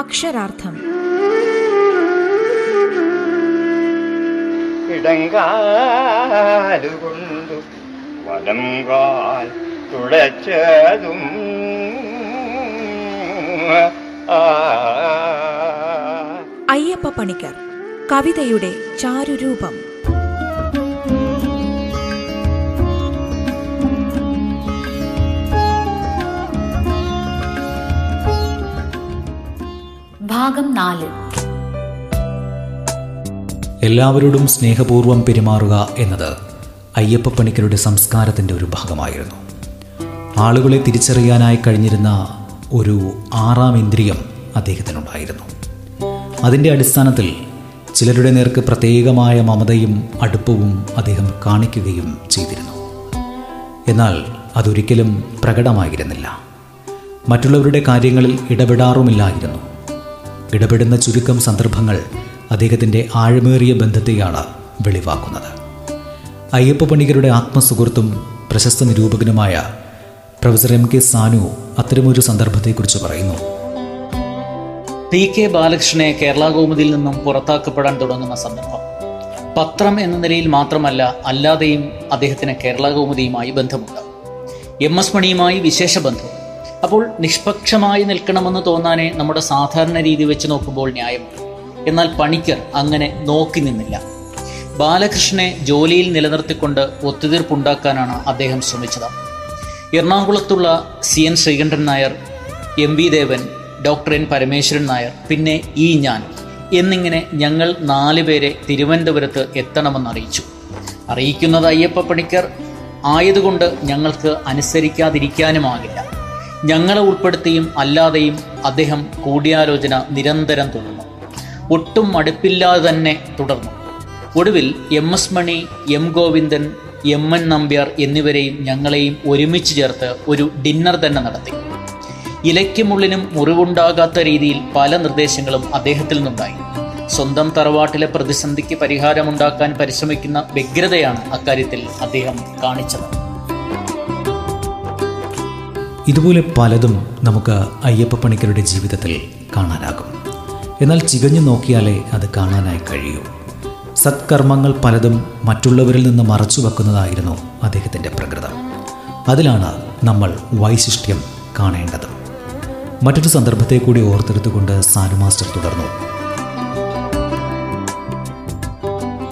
അക്ഷരാർത്ഥം. ഇടങ്കാലുകൊണ്ടു വലം കാൽ തുളച്ചതും. അയ്യപ്പ പണിക്കർ കവിതയുടെ ചാരുരൂപം. ഭാഗം നാല്. എല്ലാവരോടും സ്നേഹപൂർവം പെരുമാറുക എന്നത് അയ്യപ്പപ്പണിക്കരുടെ സംസ്കാരത്തിന്റെ ഒരു ഭാഗമായിരുന്നു. ആളുകളെ തിരിച്ചറിയാനായി കഴിഞ്ഞിരുന്ന ഒരു ആറാം ഇന്ദ്രിയം അദ്ദേഹത്തിനുണ്ടായിരുന്നു. അതിന്റെ അടിസ്ഥാനത്തിൽ ചിലരുടെ നേർക്ക് പ്രത്യേകമായ മമതയും അടുപ്പവും അദ്ദേഹം കാണിക്കുകയും ചെയ്തിരുന്നു. എന്നാൽ അതൊരിക്കലും പ്രകടമായിരുന്നില്ല. മറ്റുള്ളവരുടെ കാര്യങ്ങളിൽ ഇടപെടാറുമില്ലായിരുന്നു. ഇടപെടുന്ന ചുരുക്കം സന്ദർഭങ്ങൾ അദ്ദേഹത്തിന്റെ ആഴമേറിയ ബന്ധത്തെയാണ് വെളിവാക്കുന്നത്. അയ്യപ്പ പണികരുടെ ആത്മസുഹൃത്തും പ്രശസ്ത നിരൂപകനുമായ പ്രൊഫസർ എം കെ സാനു അത്തരമൊരു സന്ദർഭത്തെക്കുറിച്ച് പറയുന്നു. പി കെ ബാലകൃഷ്ണനെ കേരള കൗമുദിയിൽ നിന്നും പുറത്താക്കപ്പെടാൻ തുടങ്ങുന്ന സന്ദർഭം. പത്രം എന്ന നിലയിൽ മാത്രമല്ല അല്ലാതെയും അദ്ദേഹത്തിന് കേരള കൗമുദിയുമായി ബന്ധമുണ്ട്. എം എസ് മണിയുമായി വിശേഷ ബന്ധം അപ്പോൾ നിഷ്പക്ഷമായി നിൽക്കണമെന്ന് തോന്നാനേ നമ്മുടെ സാധാരണ രീതി വെച്ച് നോക്കുമ്പോൾ ന്യായമുണ്ട് എന്നാൽ പണിക്കർ അങ്ങനെ നോക്കി നിന്നില്ല. ബാലകൃഷ്ണനെ ജോലിയിൽ നിലനിർത്തിക്കൊണ്ട് ഒത്തുതീർപ്പുണ്ടാക്കാനാണ് അദ്ദേഹം ശ്രമിച്ചത്. എറണാകുളത്തുള്ള C N Sreekantan Nair M V Devan doctor N Parameswaran Nair പിന്നെ ഈ ഞാൻ എന്നിങ്ങനെ ഞങ്ങൾ നാല് പേരെ തിരുവനന്തപുരത്ത് എത്തണമെന്ന് അറിയിച്ചു. അറിയിക്കുന്നത് അയ്യപ്പ പണിക്കർ. ആയതുകൊണ്ട് ഞങ്ങൾക്ക് അനുസരിക്കാതിരിക്കാനുമാകില്ല. ഞങ്ങളെ ഉൾപ്പെടുത്തിയും അല്ലാതെയും അദ്ദേഹം കൂടിയാലോചന നിരന്തരം തുടർന്നു. ഒട്ടും മടുപ്പില്ലാതെ തന്നെ തുടർന്നു. ഒടുവിൽ M S Mani M Govindan M N Nambiar എന്നിവരെയും ഞങ്ങളെയും ഒരുമിച്ച് ചേർത്ത് ഒരു ഡിന്നർ തന്നെ നടത്തി. ഇലയ്ക്കുമുള്ളിനും മുറിവുണ്ടാകാത്ത രീതിയിൽ പല നിർദ്ദേശങ്ങളും അദ്ദേഹത്തിൽ നിന്നുണ്ടായി. സ്വന്തം തറവാട്ടിലെ പ്രതിസന്ധിക്ക് പരിഹാരമുണ്ടാക്കാൻ പരിശ്രമിക്കുന്ന വ്യഗ്രതയാണ് അക്കാര്യത്തിൽ അദ്ദേഹം കാണിച്ചത്. ഇതുപോലെ പലതും നമുക്ക് അയ്യപ്പ പണിക്കരുടെ ജീവിതത്തിൽ കാണാനാകും. എന്നാൽ ചികഞ്ഞു നോക്കിയാലേ അത് കാണാനായി കഴിയൂ. സത്കർമ്മങ്ങൾ പലതും മറ്റുള്ളവരിൽ നിന്ന് മറച്ചു വെക്കുന്നതായിരുന്നു അദ്ദേഹത്തിന്റെ പ്രകൃതം. അതിലാണ് നമ്മൾ വൈശിഷ്ട്യം കാണേണ്ടത്. മറ്റൊരു സന്ദർഭത്തെ കൂടി ഓർത്തെടുത്തുകൊണ്ട് സാനു മാസ്റ്റർ തുടർന്നു.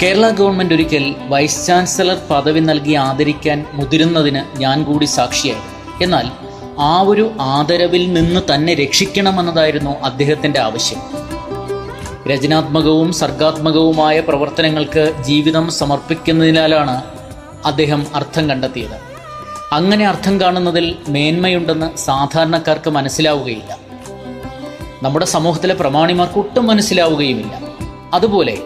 കേരള ഗവൺമെന്റ് ഒരിക്കൽ വൈസ് ചാൻസലർ പദവി നൽകി ആദരിക്കാൻ മുതിരുന്നതിന് ഞാൻ കൂടി സാക്ഷിയായി. എന്നാൽ ആ ഒരു ആദരവിൽ നിന്ന് തന്നെ രക്ഷിക്കണമെന്നതായിരുന്നു അദ്ദേഹത്തിന്റെ ആവശ്യം. രചനാത്മകവും സർഗാത്മകവുമായ പ്രവർത്തനങ്ങൾക്ക് ജീവിതം സമർപ്പിക്കുന്നതിനാലാണ് അദ്ദേഹം അർത്ഥം കണ്ടെത്തിയത്. അങ്ങനെ അർത്ഥം കാണുന്നതിൽ മേന്മയുണ്ടെന്ന് സാധാരണക്കാർക്ക് മനസ്സിലാവുകയില്ല. നമ്മുടെ സമൂഹത്തിലെ പ്രമാണിമാർക്ക് ഒട്ടും മനസ്സിലാവുകയുമില്ല. അതുപോലെ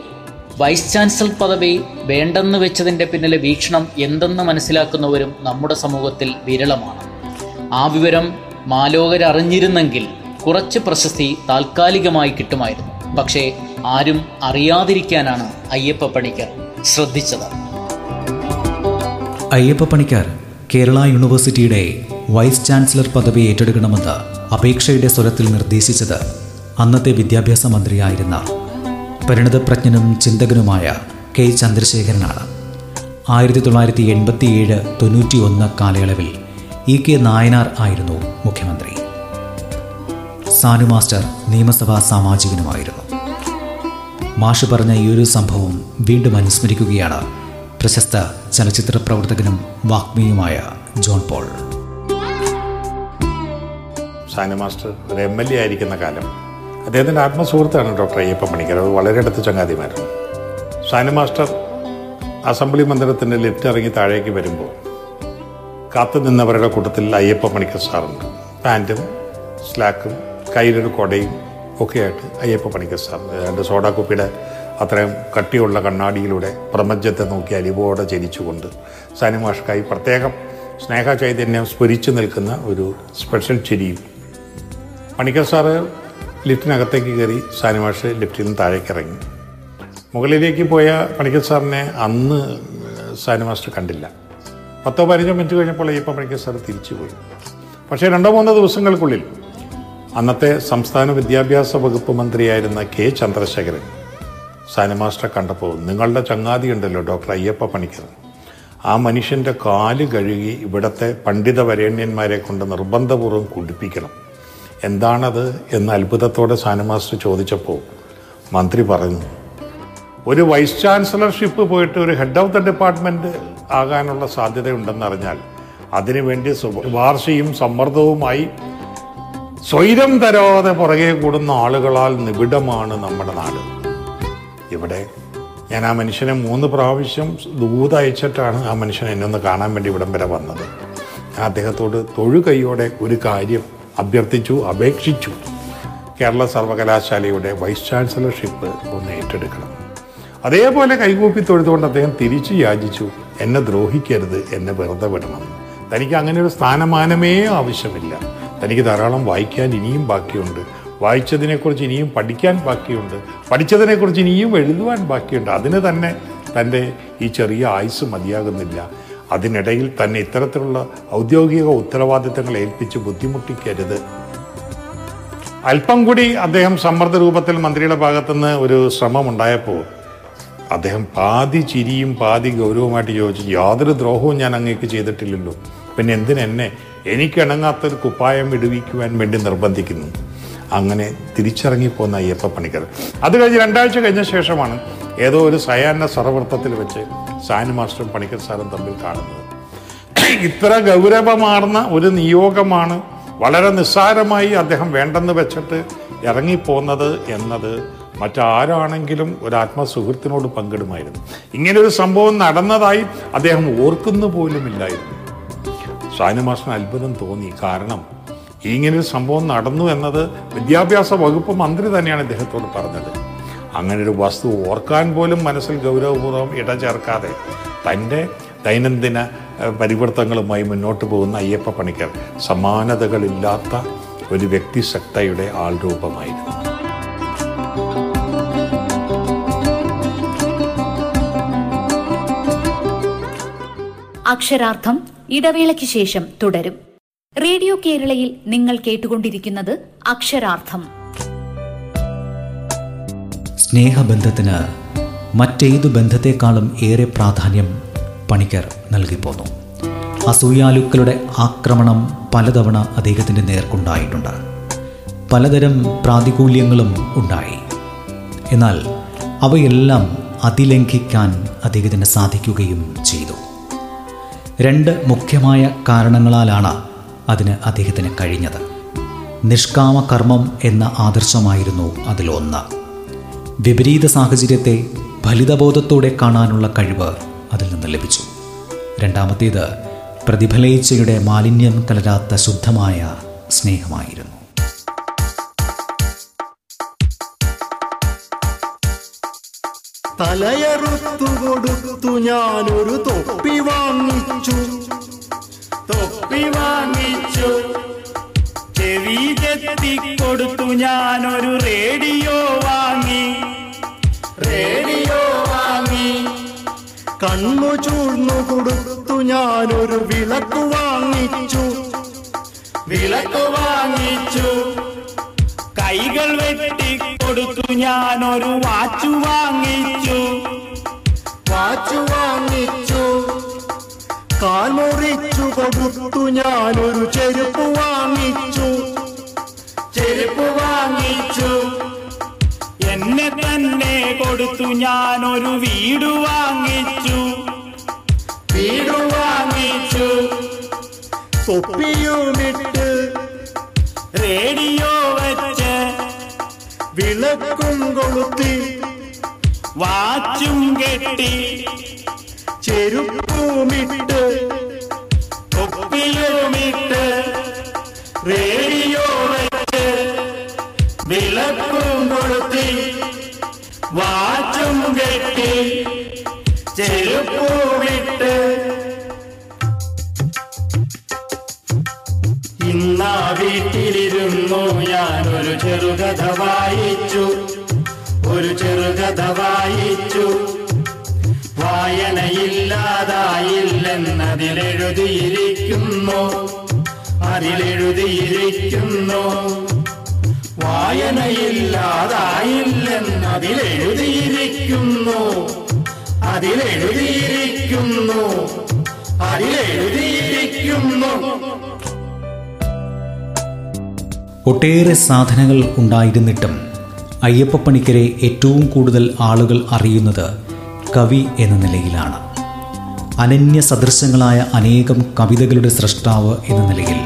വൈസ് ചാൻസലർ പദവി വേണ്ടെന്ന് വെച്ചതിന്റെ പിന്നിലെ വീക്ഷണം എന്തെന്ന് മനസ്സിലാക്കുന്നവരും നമ്മുടെ സമൂഹത്തിൽ വിരളമാണ്. ആ വിവരം മാലോകരറിഞ്ഞിരുന്നെങ്കിൽ കുറച്ച് പ്രശസ്തി താൽക്കാലികമായി കിട്ടുമായിരുന്നു. പക്ഷേ ആരും അറിയാതിരിക്കാനാണ് അയ്യപ്പ പണിക്കർ ശ്രദ്ധിച്ചത്. അയ്യപ്പ പണിക്കർ കേരള യൂണിവേഴ്സിറ്റിയുടെ വൈസ് ചാൻസലർ പദവി ഏറ്റെടുക്കണമെന്ന് അപേക്ഷയുടെ സ്വരത്തിൽ നിർദ്ദേശിച്ചത് അന്നത്തെ വിദ്യാഭ്യാസ മന്ത്രിയായിരുന്ന പരിണതപ്രജ്ഞനും ചിന്തകനുമായ കെ ചന്ദ്രശേഖരനാണ്. ആയിരത്തി തൊള്ളായിരത്തി എൺപത്തിയേഴ് തൊണ്ണൂറ്റി ഒന്ന് കാലയളവിൽ ഇ കെ നായനാർ ആയിരുന്നു മുഖ്യമന്ത്രി. സാനു മാസ്റ്റർ നിയമസഭാ സാമാജികനുമായിരുന്നു. മാഷ് പറഞ്ഞ ഈ ഒരു സംഭവം വീണ്ടും അനുസ്മരിക്കുകയാണ് പ്രശസ്ത ചലച്ചിത്ര പ്രവർത്തകനും വാഗ്മിയുമായ ജോൺ പോൾ. സാനു മാസ്റ്റർ ഒരു എം എൽ എ ആയിരിക്കുന്ന കാലം അദ്ദേഹത്തിന്റെ ആത്മസുഹൃത്താണ് ഡോക്ടർ അയ്യപ്പ മണിക്കർ അത് വളരെ അടുത്ത ചങ്ങാതിമാരാണ്. സാനു മാസ്റ്റർ അസംബ്ലി മന്ദിരത്തിന്റെ ലിഫ്റ്റ് ഇറങ്ങി താഴേക്ക് വരുമ്പോൾ കാത്തു നിന്നവരുടെ കൂട്ടത്തിൽ അയ്യപ്പ പണിക്കർ സാറുണ്ട്. പാന്റും സ്ലാക്കും കയ്യിലൊരു കൊടയും ഒക്കെയായിട്ട് അയ്യപ്പ പണിക്കർ സാർ ഏതാണ്ട് സോഡാ കുപ്പിയുടെ അത്രയും കട്ടിയുള്ള കണ്ണാടിയിലൂടെ പ്രപഞ്ചത്തെ നോക്കി അലിവോടെ ജനിച്ചുകൊണ്ട് സാനിമാഷക്കായി പ്രത്യേകം സ്നേഹ ചൈതന്യം സ്ഫുരിച്ചു നിൽക്കുന്ന ഒരു സ്പെഷ്യൽ ചിരിയും. പണിക്കർ സാറ് ലിഫ്റ്റിനകത്തേക്ക് കയറി സാനിമാഷ് ലിഫ്റ്റിൽ നിന്ന് താഴേക്ക് ഇറങ്ങി മുകളിലേക്ക് പോയ പണിക്കർ സാറിനെ അന്ന് സാനിമാസ്റ്റർ കണ്ടില്ല. പത്തോ പതിനഞ്ചോ മിനിറ്റ് കഴിഞ്ഞപ്പോൾ അയ്യപ്പ പണിക്കർ സാർ തിരിച്ചു പോയി പക്ഷേ രണ്ടോ മൂന്നോ ദിവസങ്ങൾക്കുള്ളിൽ അന്നത്തെ സംസ്ഥാന വിദ്യാഭ്യാസ വകുപ്പ് മന്ത്രിയായിരുന്ന കെ ചന്ദ്രശേഖരൻ സാനി കണ്ടപ്പോൾ നിങ്ങളുടെ ചങ്ങാതി ഉണ്ടല്ലോ ഡോക്ടർ അയ്യപ്പ പണിക്കർ. ആ മനുഷ്യന്റെ കാൽ കഴുകി ഇവിടത്തെ പണ്ഡിത വരേണ്യന്മാരെ കൊണ്ട് നിർബന്ധപൂർവം കുടിപ്പിക്കണം. എന്താണത് എന്ന് അത്ഭുതത്തോടെ സാനി മാസ്റ്റർ ചോദിച്ചപ്പോൾ മന്ത്രി പറഞ്ഞു ഒരു വൈസ് ചാൻസലർഷിപ്പ് പോയിട്ട് ഒരു ഹെഡ് ഓഫ് ദ ഡിപ്പാർട്ട്മെന്റ് ആകാനുള്ള സാധ്യതയുണ്ടെന്നറിഞ്ഞാൽ അതിനുവേണ്ടി ശുപാർശയും സമ്മർദ്ദവുമായി സ്വൈരം തരാതെ പുറകെ കൂടുന്ന ആളുകളാൽ നിബിഡമാണ് നമ്മുടെ നാട്. ഇവിടെ ഞാൻ ആ മനുഷ്യനെ മൂന്ന് പ്രാവശ്യം ദൂത് അയച്ചിട്ടാണ് ആ മനുഷ്യൻ എന്നെ ഒന്ന് കാണാൻ വേണ്ടി ഇവിടം വരെ വന്നത്. ഞാൻ അദ്ദേഹത്തോട് തൊഴുകൈയോടെ ഒരു കാര്യം അഭ്യർത്ഥിച്ചു അപേക്ഷിച്ചു. കേരള സർവകലാശാലയുടെ വൈസ് ചാൻസലർഷിപ്പ് ഒന്ന് ഏറ്റെടുക്കണം. അതേപോലെ കൈകൂപ്പി തൊഴുതുകൊണ്ട് അദ്ദേഹം തിരിച്ചു യാചിച്ചു. എന്നെ ദ്രോഹിക്കരുത് എന്നെ വെറുതെ വിടണം. തനിക്ക് അങ്ങനെ ഒരു സ്ഥാനമാനമേ ആവശ്യമില്ല. തനിക്ക് ധാരാളം വായിക്കാൻ ഇനിയും ബാക്കിയുണ്ട്. വായിച്ചതിനെക്കുറിച്ച് ഇനിയും പഠിക്കാൻ ബാക്കിയുണ്ട്. പഠിച്ചതിനെക്കുറിച്ച് ഇനിയും എഴുതുവാൻ ബാക്കിയുണ്ട്. അതിന് തന്നെ തന്റെ ഈ ചെറിയ ആയുസ് മതിയാകുന്നില്ല. അതിനിടയിൽ തന്നെ ഇത്തരത്തിലുള്ള ഔദ്യോഗിക ഉത്തരവാദിത്തങ്ങൾ ഏൽപ്പിച്ച് ബുദ്ധിമുട്ടിക്കരുത്. അല്പം കൂടി അദ്ദേഹം സമ്മർദ്ദ രൂപത്തിൽ മന്ത്രിയുടെ ഭാഗത്തുനിന്ന് ഒരു ശ്രമം ഉണ്ടായപ്പോൾ അദ്ദേഹം പാതി ചിരിയും പാതി ഗൗരവമായിട്ട് ചോദിച്ചു യാതൊരു ദ്രോഹവും ഞാൻ അങ്ങേക്ക് ചെയ്തിട്ടില്ലല്ലോ. പിന്നെ എന്തിനെന്നെ എനിക്കിണങ്ങാത്തൊരു കുപ്പായം വിടുവിക്കുവാൻ വേണ്ടി നിർബന്ധിക്കുന്നു? അങ്ങനെ തിരിച്ചിറങ്ങിപ്പോന്ന അയ്യപ്പ പണിക്കർ. അത് കഴിഞ്ഞ് രണ്ടാഴ്ച കഴിഞ്ഞ ശേഷമാണ് ഏതോ ഒരു സയാന്ന സർവൃത്തത്തിൽ വെച്ച് സാനി മാസ്റ്ററും പണിക്കർ സാറും തമ്മിൽ കാണുന്നത്. ഇത്ര ഗൗരവമാർന്ന ഒരു നിയോഗമാണ് വളരെ നിസ്സാരമായി അദ്ദേഹം വേണ്ടെന്ന് വെച്ചിട്ട് ഇറങ്ങിപ്പോന്നത് എന്നത് മറ്റാരാണെങ്കിലും ഒരു ആത്മസുഹൃത്തിനോട് പങ്കിടുമായിരുന്നു. ഒരു സംഭവം നടന്നതായി അദ്ദേഹം ഓർക്കുന്നു പോലുമില്ലായിരുന്നു. ഷാനു മാഷിന് അത്ഭുതം തോന്നി. കാരണം ഇങ്ങനൊരു സംഭവം നടന്നു എന്നത് വിദ്യാഭ്യാസ വകുപ്പ് മന്ത്രി തന്നെയാണ് ഇദ്ദേഹത്തോട് പറഞ്ഞത്. അങ്ങനൊരു വസ്തു ഓർക്കാൻ പോലും മനസ്സിൽ ഗൗരവപൂർവം ഇടചേർക്കാതെ തന്റെ ദൈനംദിന പരിവർത്തനങ്ങളുമായി മുന്നോട്ട് പോകുന്ന അയ്യപ്പ പണിക്കർ സമാനതകളില്ലാത്ത ഒരു വ്യക്തിശക്തയുടെ ആൾരൂപമായിരുന്നു. അക്ഷരാർത്ഥം ഇടവേളയ്ക്ക് ശേഷം തുടരും. റേഡിയോ കേരളയിൽ നിങ്ങൾ കേട്ടുകൊണ്ടിരിക്കുന്നത് അക്ഷരാർത്ഥം. സ്നേഹബന്ധത്തിന് മറ്റേതു ബന്ധത്തെക്കാളും ഏറെ പ്രാധാന്യം പണിക്കർ നൽകിപ്പോന്നു അസൂയാലുക്കളുടെ ആക്രമണം പലതവണ അദ്ദേഹത്തിന്റെ നേർക്കുണ്ടായിട്ടുണ്ട്. പലതരം പ്രാതികൂല്യങ്ങളും ഉണ്ടായി. എന്നാൽ അവയെല്ലാം അതിലംഘിക്കാൻ അദ്ദേഹത്തിന് സാധിക്കുകയും ചെയ്തു. രണ്ട് മുഖ്യമായ കാരണങ്ങളാലാണ് അതിന് അദ്ദേഹത്തിന് കഴിഞ്ഞത്. നിഷ്കാമ കർമ്മം എന്ന ആദർശമായിരുന്നു അതിലൊന്ന്. വിപരീത സാഹചര്യത്തെ ഫലിതബോധത്തോടെ കാണാനുള്ള കഴിവ് അതിൽ നിന്ന് ലഭിച്ചു. രണ്ടാമത്തേത് പ്രതിഫലേച്ഛയുടെ മാലിന്യം കലരാത്ത ശുദ്ധമായ സ്നേഹമായിരുന്നു. തലയറുത്തു കൊടുത്തു ഞാനൊരു തൊപ്പി വാങ്ങിച്ചു. തൊപ്പി വാങ്ങിച്ചു. ചെവി ചെത്തി കൊടുത്തു ഞാനൊരു റേഡിയോ വാങ്ങി. റേഡിയോ വാങ്ങി. കണ്ണു ചൂഴ്ന്നു കൊടുത്തു ഞാനൊരു വിളക്ക് വാങ്ങിച്ചു. വിളക്ക് വാങ്ങിച്ചു. കൈകൾ വെട്ടി കൊടുത്തു ഞാനൊരു വാച്ചു വാങ്ങിച്ചു. വാച്ചു വാങ്ങിച്ചു. കാൽമുറിച്ചു കൊടുത്തു ഒരു ചെരുപ്പ് വാങ്ങിച്ചു. ചെരുപ്പ് വാങ്ങിച്ചു. എന്നെ തന്നെ കൊടുത്തു ഞാനൊരു വീട് വാങ്ങിച്ചു. വീട് വാങ്ങിച്ചു. തൊപ്പിയുമിട്ട് റേഡിയോ വിളക്കും കൊളുത്തി വാച്ചും കെട്ടി ചെരുപ്പുമിട്ട് ഒപ്പിലുമിട്ട് റേഡിയോ വെച്ച് വിളക്കും കൊളുത്തി വാച്ചും കെട്ടി ചെരുപ്പുമിട്ട് ഇന്നാ വീട്ടിലിരുന്നു ഞാൻ ഒരു ചെറുകഥ വായിച്ചു. ഒരു ചെറുകഥ വായിച്ചു. വായനയില്ലാതായില്ലെന്നതിലെഴുതിയിരിക്കുന്നു. അതിലെഴുതിയിരിക്കുന്നു. വായനയില്ലാതായില്ലെന്നതിലെഴുതിയിരിക്കുന്നു. അതിലെഴുതിയിരിക്കുന്നു. അതിലെഴുതിയിരിക്കുന്നു. ഒട്ടേറെ സാധനങ്ങൾ ഉണ്ടായിരുന്നിട്ടും അയ്യപ്പപ്പണിക്കരെ ഏറ്റവും കൂടുതൽ ആളുകൾ അറിയുന്നത് കവി എന്ന നിലയിലാണ്. അനന്യ സദൃശങ്ങളായ അനേകം കവിതകളുടെ സൃഷ്ടാവ് എന്ന നിലയിൽ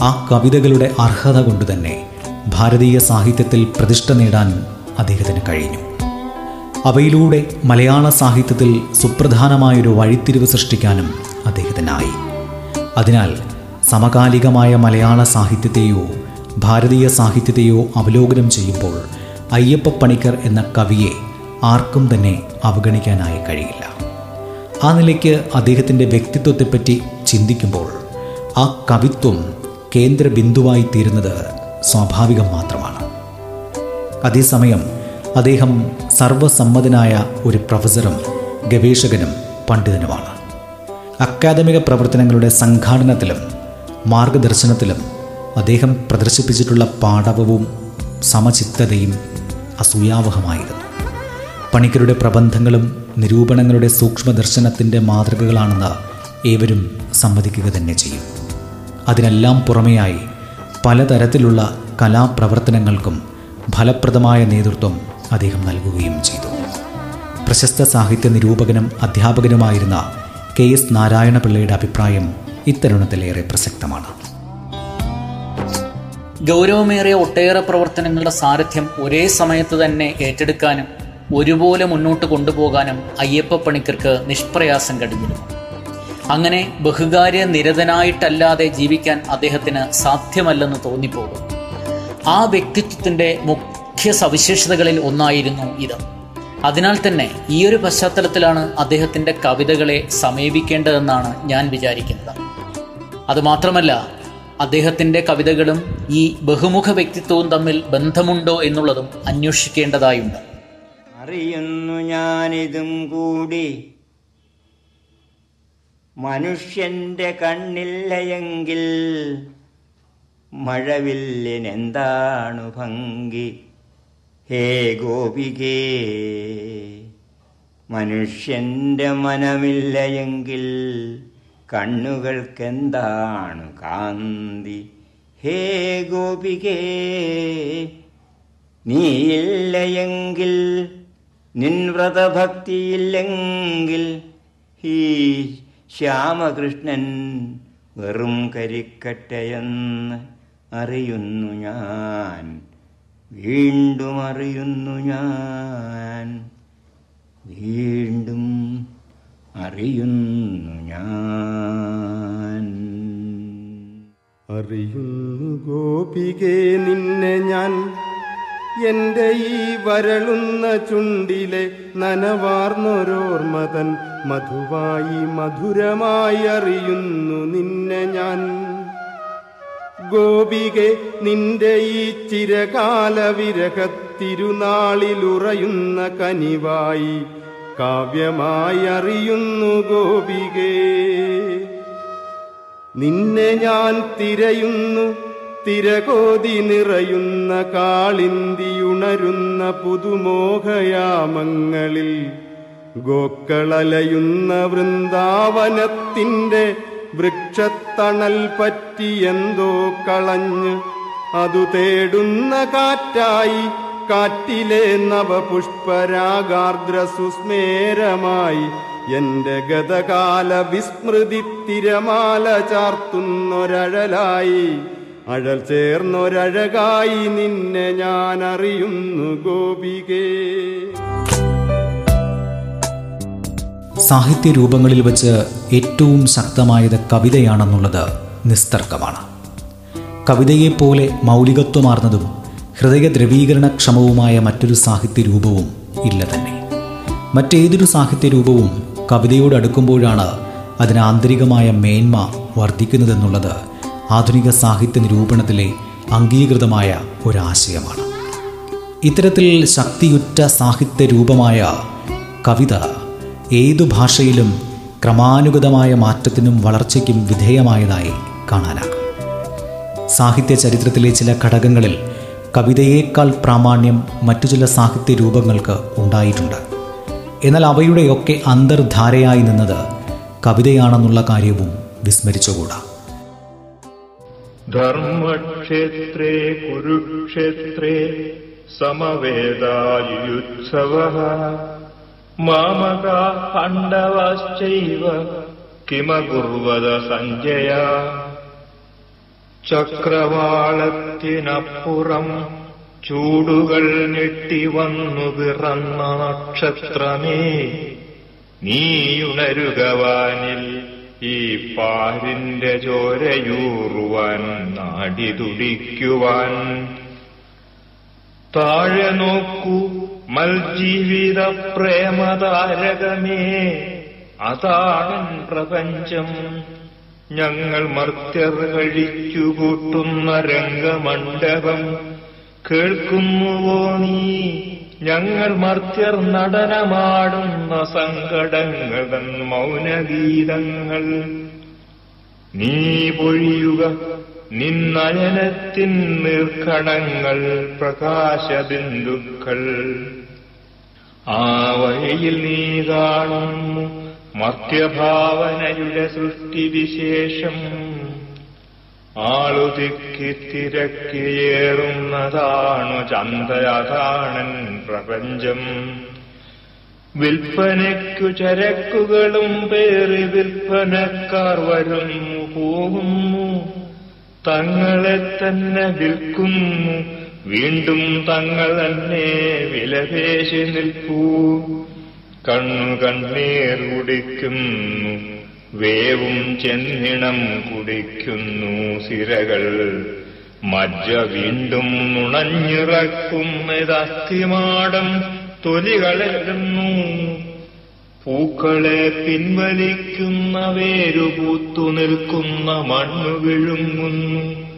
ആ കവിതകളുടെ അർഹത കൊണ്ട് തന്നെ ഭാരതീയ സാഹിത്യത്തിൽ പ്രതിഷ്ഠ നേടാൻ അദ്ദേഹത്തിന് കഴിഞ്ഞു. അവയിലൂടെ മലയാള സാഹിത്യത്തിൽ സുപ്രധാനമായൊരു വഴിത്തിരിവ് സൃഷ്ടിക്കാനും അദ്ദേഹത്തിനായി. അതിനാൽ സമകാലികമായ മലയാള സാഹിത്യത്തെയോ ഭാരതീയ സാഹിത്യത്തെയോ അവലോകനം ചെയ്യുമ്പോൾ അയ്യപ്പ പണിക്കർ എന്ന കവിയെ ആർക്കും തന്നെ അവഗണിക്കാനായി കഴിയില്ല. ആ നിലയ്ക്ക് അദ്ദേഹത്തിന്റെ വ്യക്തിത്വത്തെപ്പറ്റി ചിന്തിക്കുമ്പോൾ ആ കവിത്വം കേന്ദ്ര ബിന്ദുവായി തീരുന്നത് സ്വാഭാവികം മാത്രമാണ്. അതേസമയം അദ്ദേഹം സർവസമ്മതനായ ഒരു പ്രൊഫസറും ഗവേഷകനും പണ്ഡിതനുമാണ്. അക്കാദമിക പ്രവർത്തനങ്ങളുടെ സംഘാടനത്തിലും മാർഗദർശനത്തിലും അദ്ദേഹം പ്രദർശിപ്പിച്ചിട്ടുള്ള പാടവവും സമചിത്തതയും അസൂയാവഹമായിരുന്നു. പണിക്കരുടെ പ്രബന്ധങ്ങളും നിരൂപണങ്ങളുടെ സൂക്ഷ്മദർശനത്തിന്റെ മാതൃകകളാണെന്ന് ഏവരും സമ്മതിക്കുക തന്നെ ചെയ്യും. അതിനെല്ലാം പുറമെയായി പലതരത്തിലുള്ള കലാപ്രവർത്തനങ്ങൾക്കും ഫലപ്രദമായ നേതൃത്വം അദ്ദേഹം നൽകുകയും ചെയ്തു. പ്രശസ്ത സാഹിത്യ നിരൂപകനും അധ്യാപകനുമായിരുന്ന കെ എസ് നാരായണപിള്ളയുടെ അഭിപ്രായം ഇത്തരുണത്തിലേറെ പ്രസക്തമാണ്. ഗൗരവമേറിയ ഒട്ടേറെ പ്രവർത്തനങ്ങളുടെ സാരഥ്യം ഒരേ സമയത്ത് തന്നെ ഏറ്റെടുക്കാനും ഒരുപോലെ മുന്നോട്ട് കൊണ്ടുപോകാനും അയ്യപ്പ പണിക്കർക്ക് നിഷ്പ്രയാസം കഴിഞ്ഞിരുന്നു അങ്ങനെ ബഹുകാര്യ നിരതനായിട്ടല്ലാതെ ജീവിക്കാൻ അദ്ദേഹത്തിന് സാധ്യമല്ലെന്ന് തോന്നിപ്പോകും. ആ വ്യക്തിത്വത്തിന്റെ മുഖ്യ സവിശേഷതകളിൽ ഒന്നായിരുന്നു ഇത്. അതിനാൽ തന്നെ ഈ ഒരു പശ്ചാത്തലത്തിലാണ് അദ്ദേഹത്തിന്റെ കവിതകളെ സമീപിക്കേണ്ടതെന്നാണ് ഞാൻ വിചാരിക്കുന്നത്. അതുമാത്രമല്ല അദ്ദേഹത്തിന്റെ കവിതകളും ഈ ബഹുമുഖ വ്യക്തിത്വവും തമ്മിൽ ബന്ധമുണ്ടോ എന്നുള്ളതും അന്വേഷിക്കേണ്ടതായുണ്ട്. അറിയുന്നു ഞാനിതും കൂടി. മനുഷ്യന്റെ കണ്ണില്ലയെങ്കിൽ മഴവില്ലിനെന്താണു ഭംഗി? ഹേ ഗോപികേ മനുഷ്യന്റെ മനമില്ലയെങ്കിൽ കണ്ണുകൾക്കെന്താണു കാന്തി? ഹേ ഗോപികേ നീയില്ലയെങ്കിൽ നിൻ വ്രതഭക്തിയില്ലെങ്കിൽ ഈ ശ്യാമകൃഷ്ണൻ വെറും കരിക്കട്ടയെന്ന് അറിയുന്നു ഞാൻ. വീണ്ടും അറിയുന്നു ഞാൻ. വീണ്ടും അറിയുന്നു ഞാൻ. അറിയുന്നു ഗോപികേ നിന്നെ ഞാൻ. എന്റെ ഈ വരളുന്ന ചുണ്ടിലെ നനവാർന്നൊരോർമതൻ മധുവായി മധുരമായി അറിയുന്നു നിന്നെ ഞാൻ. ഗോപികെ നിന്റെ ഈ ചിരകാല വിരഹത്തിരുനാളിലുറയുന്ന കനിവായി കാവ്യമായി അറിയുന്നു ഗോപികേ. നിന്നെ ഞാൻ തിരയുന്നു തിരകോതി നിറയുന്ന കാളിന്തിയുണരുന്ന പുതുമോഹയാമങ്ങളിൽ. ഗോക്കളലയുന്ന വൃന്ദാവനത്തിന്റെ വൃക്ഷത്തണൽ പറ്റി എന്തോ കളഞ്ഞ് അതു തേടുന്ന കാറ്റായി കാറ്റിലെ നവപുഷ്പരാഗാർദ്ര സുസ്മേരമായി എന്റെ ഗതകാല വിസ്മൃതി തിരമാല ചാർത്തുന്നൊരഴലായി. അഴൽ ചേർന്നൊരഴകായി നിന്നെ ഞാൻ അറിയുന്നു ഗോപികേ. സാഹിത്യ രൂപങ്ങളിൽ വച്ച് ഏറ്റവും ശക്തമായത് കവിതയാണെന്നുള്ളത് നിസ്തർക്കമാണ്. കവിതയെപ്പോലെ മൗലികത്വമാർന്നതും ഹൃദയദ്രവീകരണക്ഷമവുമായ മറ്റൊരു സാഹിത്യ രൂപവും ഇല്ല തന്നെ. മറ്റേതൊരു സാഹിത്യ രൂപവും കവിതയോട് അടുക്കുമ്പോഴാണ് അതിന് ആന്തരികമായ മേന്മ വർദ്ധിക്കുന്നതെന്നുള്ളത് ആധുനിക സാഹിത്യ നിരൂപണത്തിലെ അംഗീകൃതമായ ഒരാശയമാണ്. ഇത്തരത്തിൽ ശക്തിയുറ്റ സാഹിത്യ രൂപമായ കവിത ഏതു ഭാഷയിലും ക്രമാനുഗതമായ മാറ്റത്തിനും വളർച്ചയ്ക്കും വിധേയമായതായി കാണാനാകും. സാഹിത്യ ചരിത്രത്തിലെ ചില ഘടകങ്ങളിൽ കവിതയേക്കാൾ പ്രാമാണ്യം മറ്റു ചില സാഹിത്യ രൂപങ്ങൾക്ക് ഉണ്ടായിട്ടുണ്ട്. എന്നാൽ അവയുടെയൊക്കെ അന്തർധാരയായി നിന്നത് കവിതയാണെന്നുള്ള കാര്യവും വിസ്മരിച്ചുകൂടാ. ധർമ്മക്ഷേത്രേ കുരുക്ഷേത്രേ സമവേദായുത്സവ മാമക പാണ്ഡവശ്ചൈവ കിമകുർവത സഞ്ജയ. ചക്രവാളത്തിനപ്പുറം ചൂടുകൾ ഞെട്ടിവന്നു പിറന്ന നക്ഷത്രമേ നീയുണരുകവാനിൽ ഈ പാരിന്റെ ചോരയൂറുവാൻ നാടി തുടിക്കുവാൻ. താഴെ നോക്കൂ മൽജീവിത പ്രേമതാരകമേ അതാണൻ പ്രപഞ്ചം. ഞങ്ങൾ മർത്യർ കഴിച്ചുകൂട്ടുന്ന രംഗമണ്ഡപം കേൾക്കുന്നുവോ നീ? ഞങ്ങൾ മർത്യർ നടനമാടുന്ന സങ്കടങ്ങൾ തൻ മൗനഗീതങ്ങൾ. നീ പൊഴിയുക നിന്നയനത്തിൻ നീർക്കണങ്ങൾ പ്രകാശബിന്ദുക്കൾ. ആ വഴിയിൽ നീ കാണുന്നു മർത്യഭാവനയുടെ സൃഷ്ടിവിശേഷം. ആളുതിക്കി തിരക്കിയേറുന്നതാണു ചന്തയഥാണൻ പ്രപഞ്ചം. വിൽപ്പനയ്ക്കു ചരക്കുകളും പേറി വിൽപ്പനക്കാർ വരുന്നു പോകുന്നു. തങ്ങളെ തന്നെ വിൽക്കുന്നു വീണ്ടും തങ്ങൾ തന്നെ വിലപേശി നിൽക്കൂ കണ്ണു കണ്ണീർ കുടിക്കുന്നു വേവും ചെന്നിണം കുടിക്കുന്നു സിരകൾ. മജ്ജ വീണ്ടും നുണഞ്ഞിറക്കുന്നതസ്ഥിമാടം തൊലികളരുന്നു. പൂക്കളെ പിൻവലിക്കുന്ന വേരുപൂത്തു നിൽക്കുന്ന മണ്ണു വിഴുങ്ങുന്നു.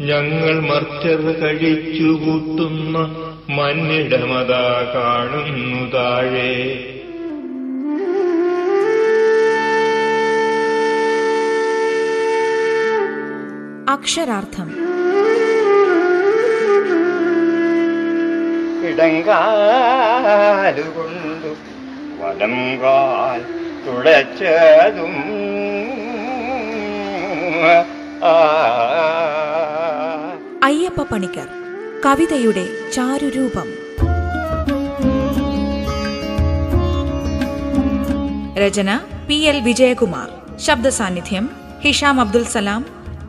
ഞങ്ങൾ മർത്യർ കഴിച്ചു കൂട്ടുന്ന മന്നിടമതാ കാണുന്നു താഴെ. അക്ഷരാർത്ഥം. ഇടങ്കാലുകൊണ്ടു വലം കാൽ തുളച്ചതും അയ്യപ്പ പണിക്കർ കവിതയുടെ ചാരുരൂപം. രചന പി എൽ വിജയകുമാർ. ശബ്ദസാന്നിധ്യം ഹിഷാം അബ്ദുൽ സലാം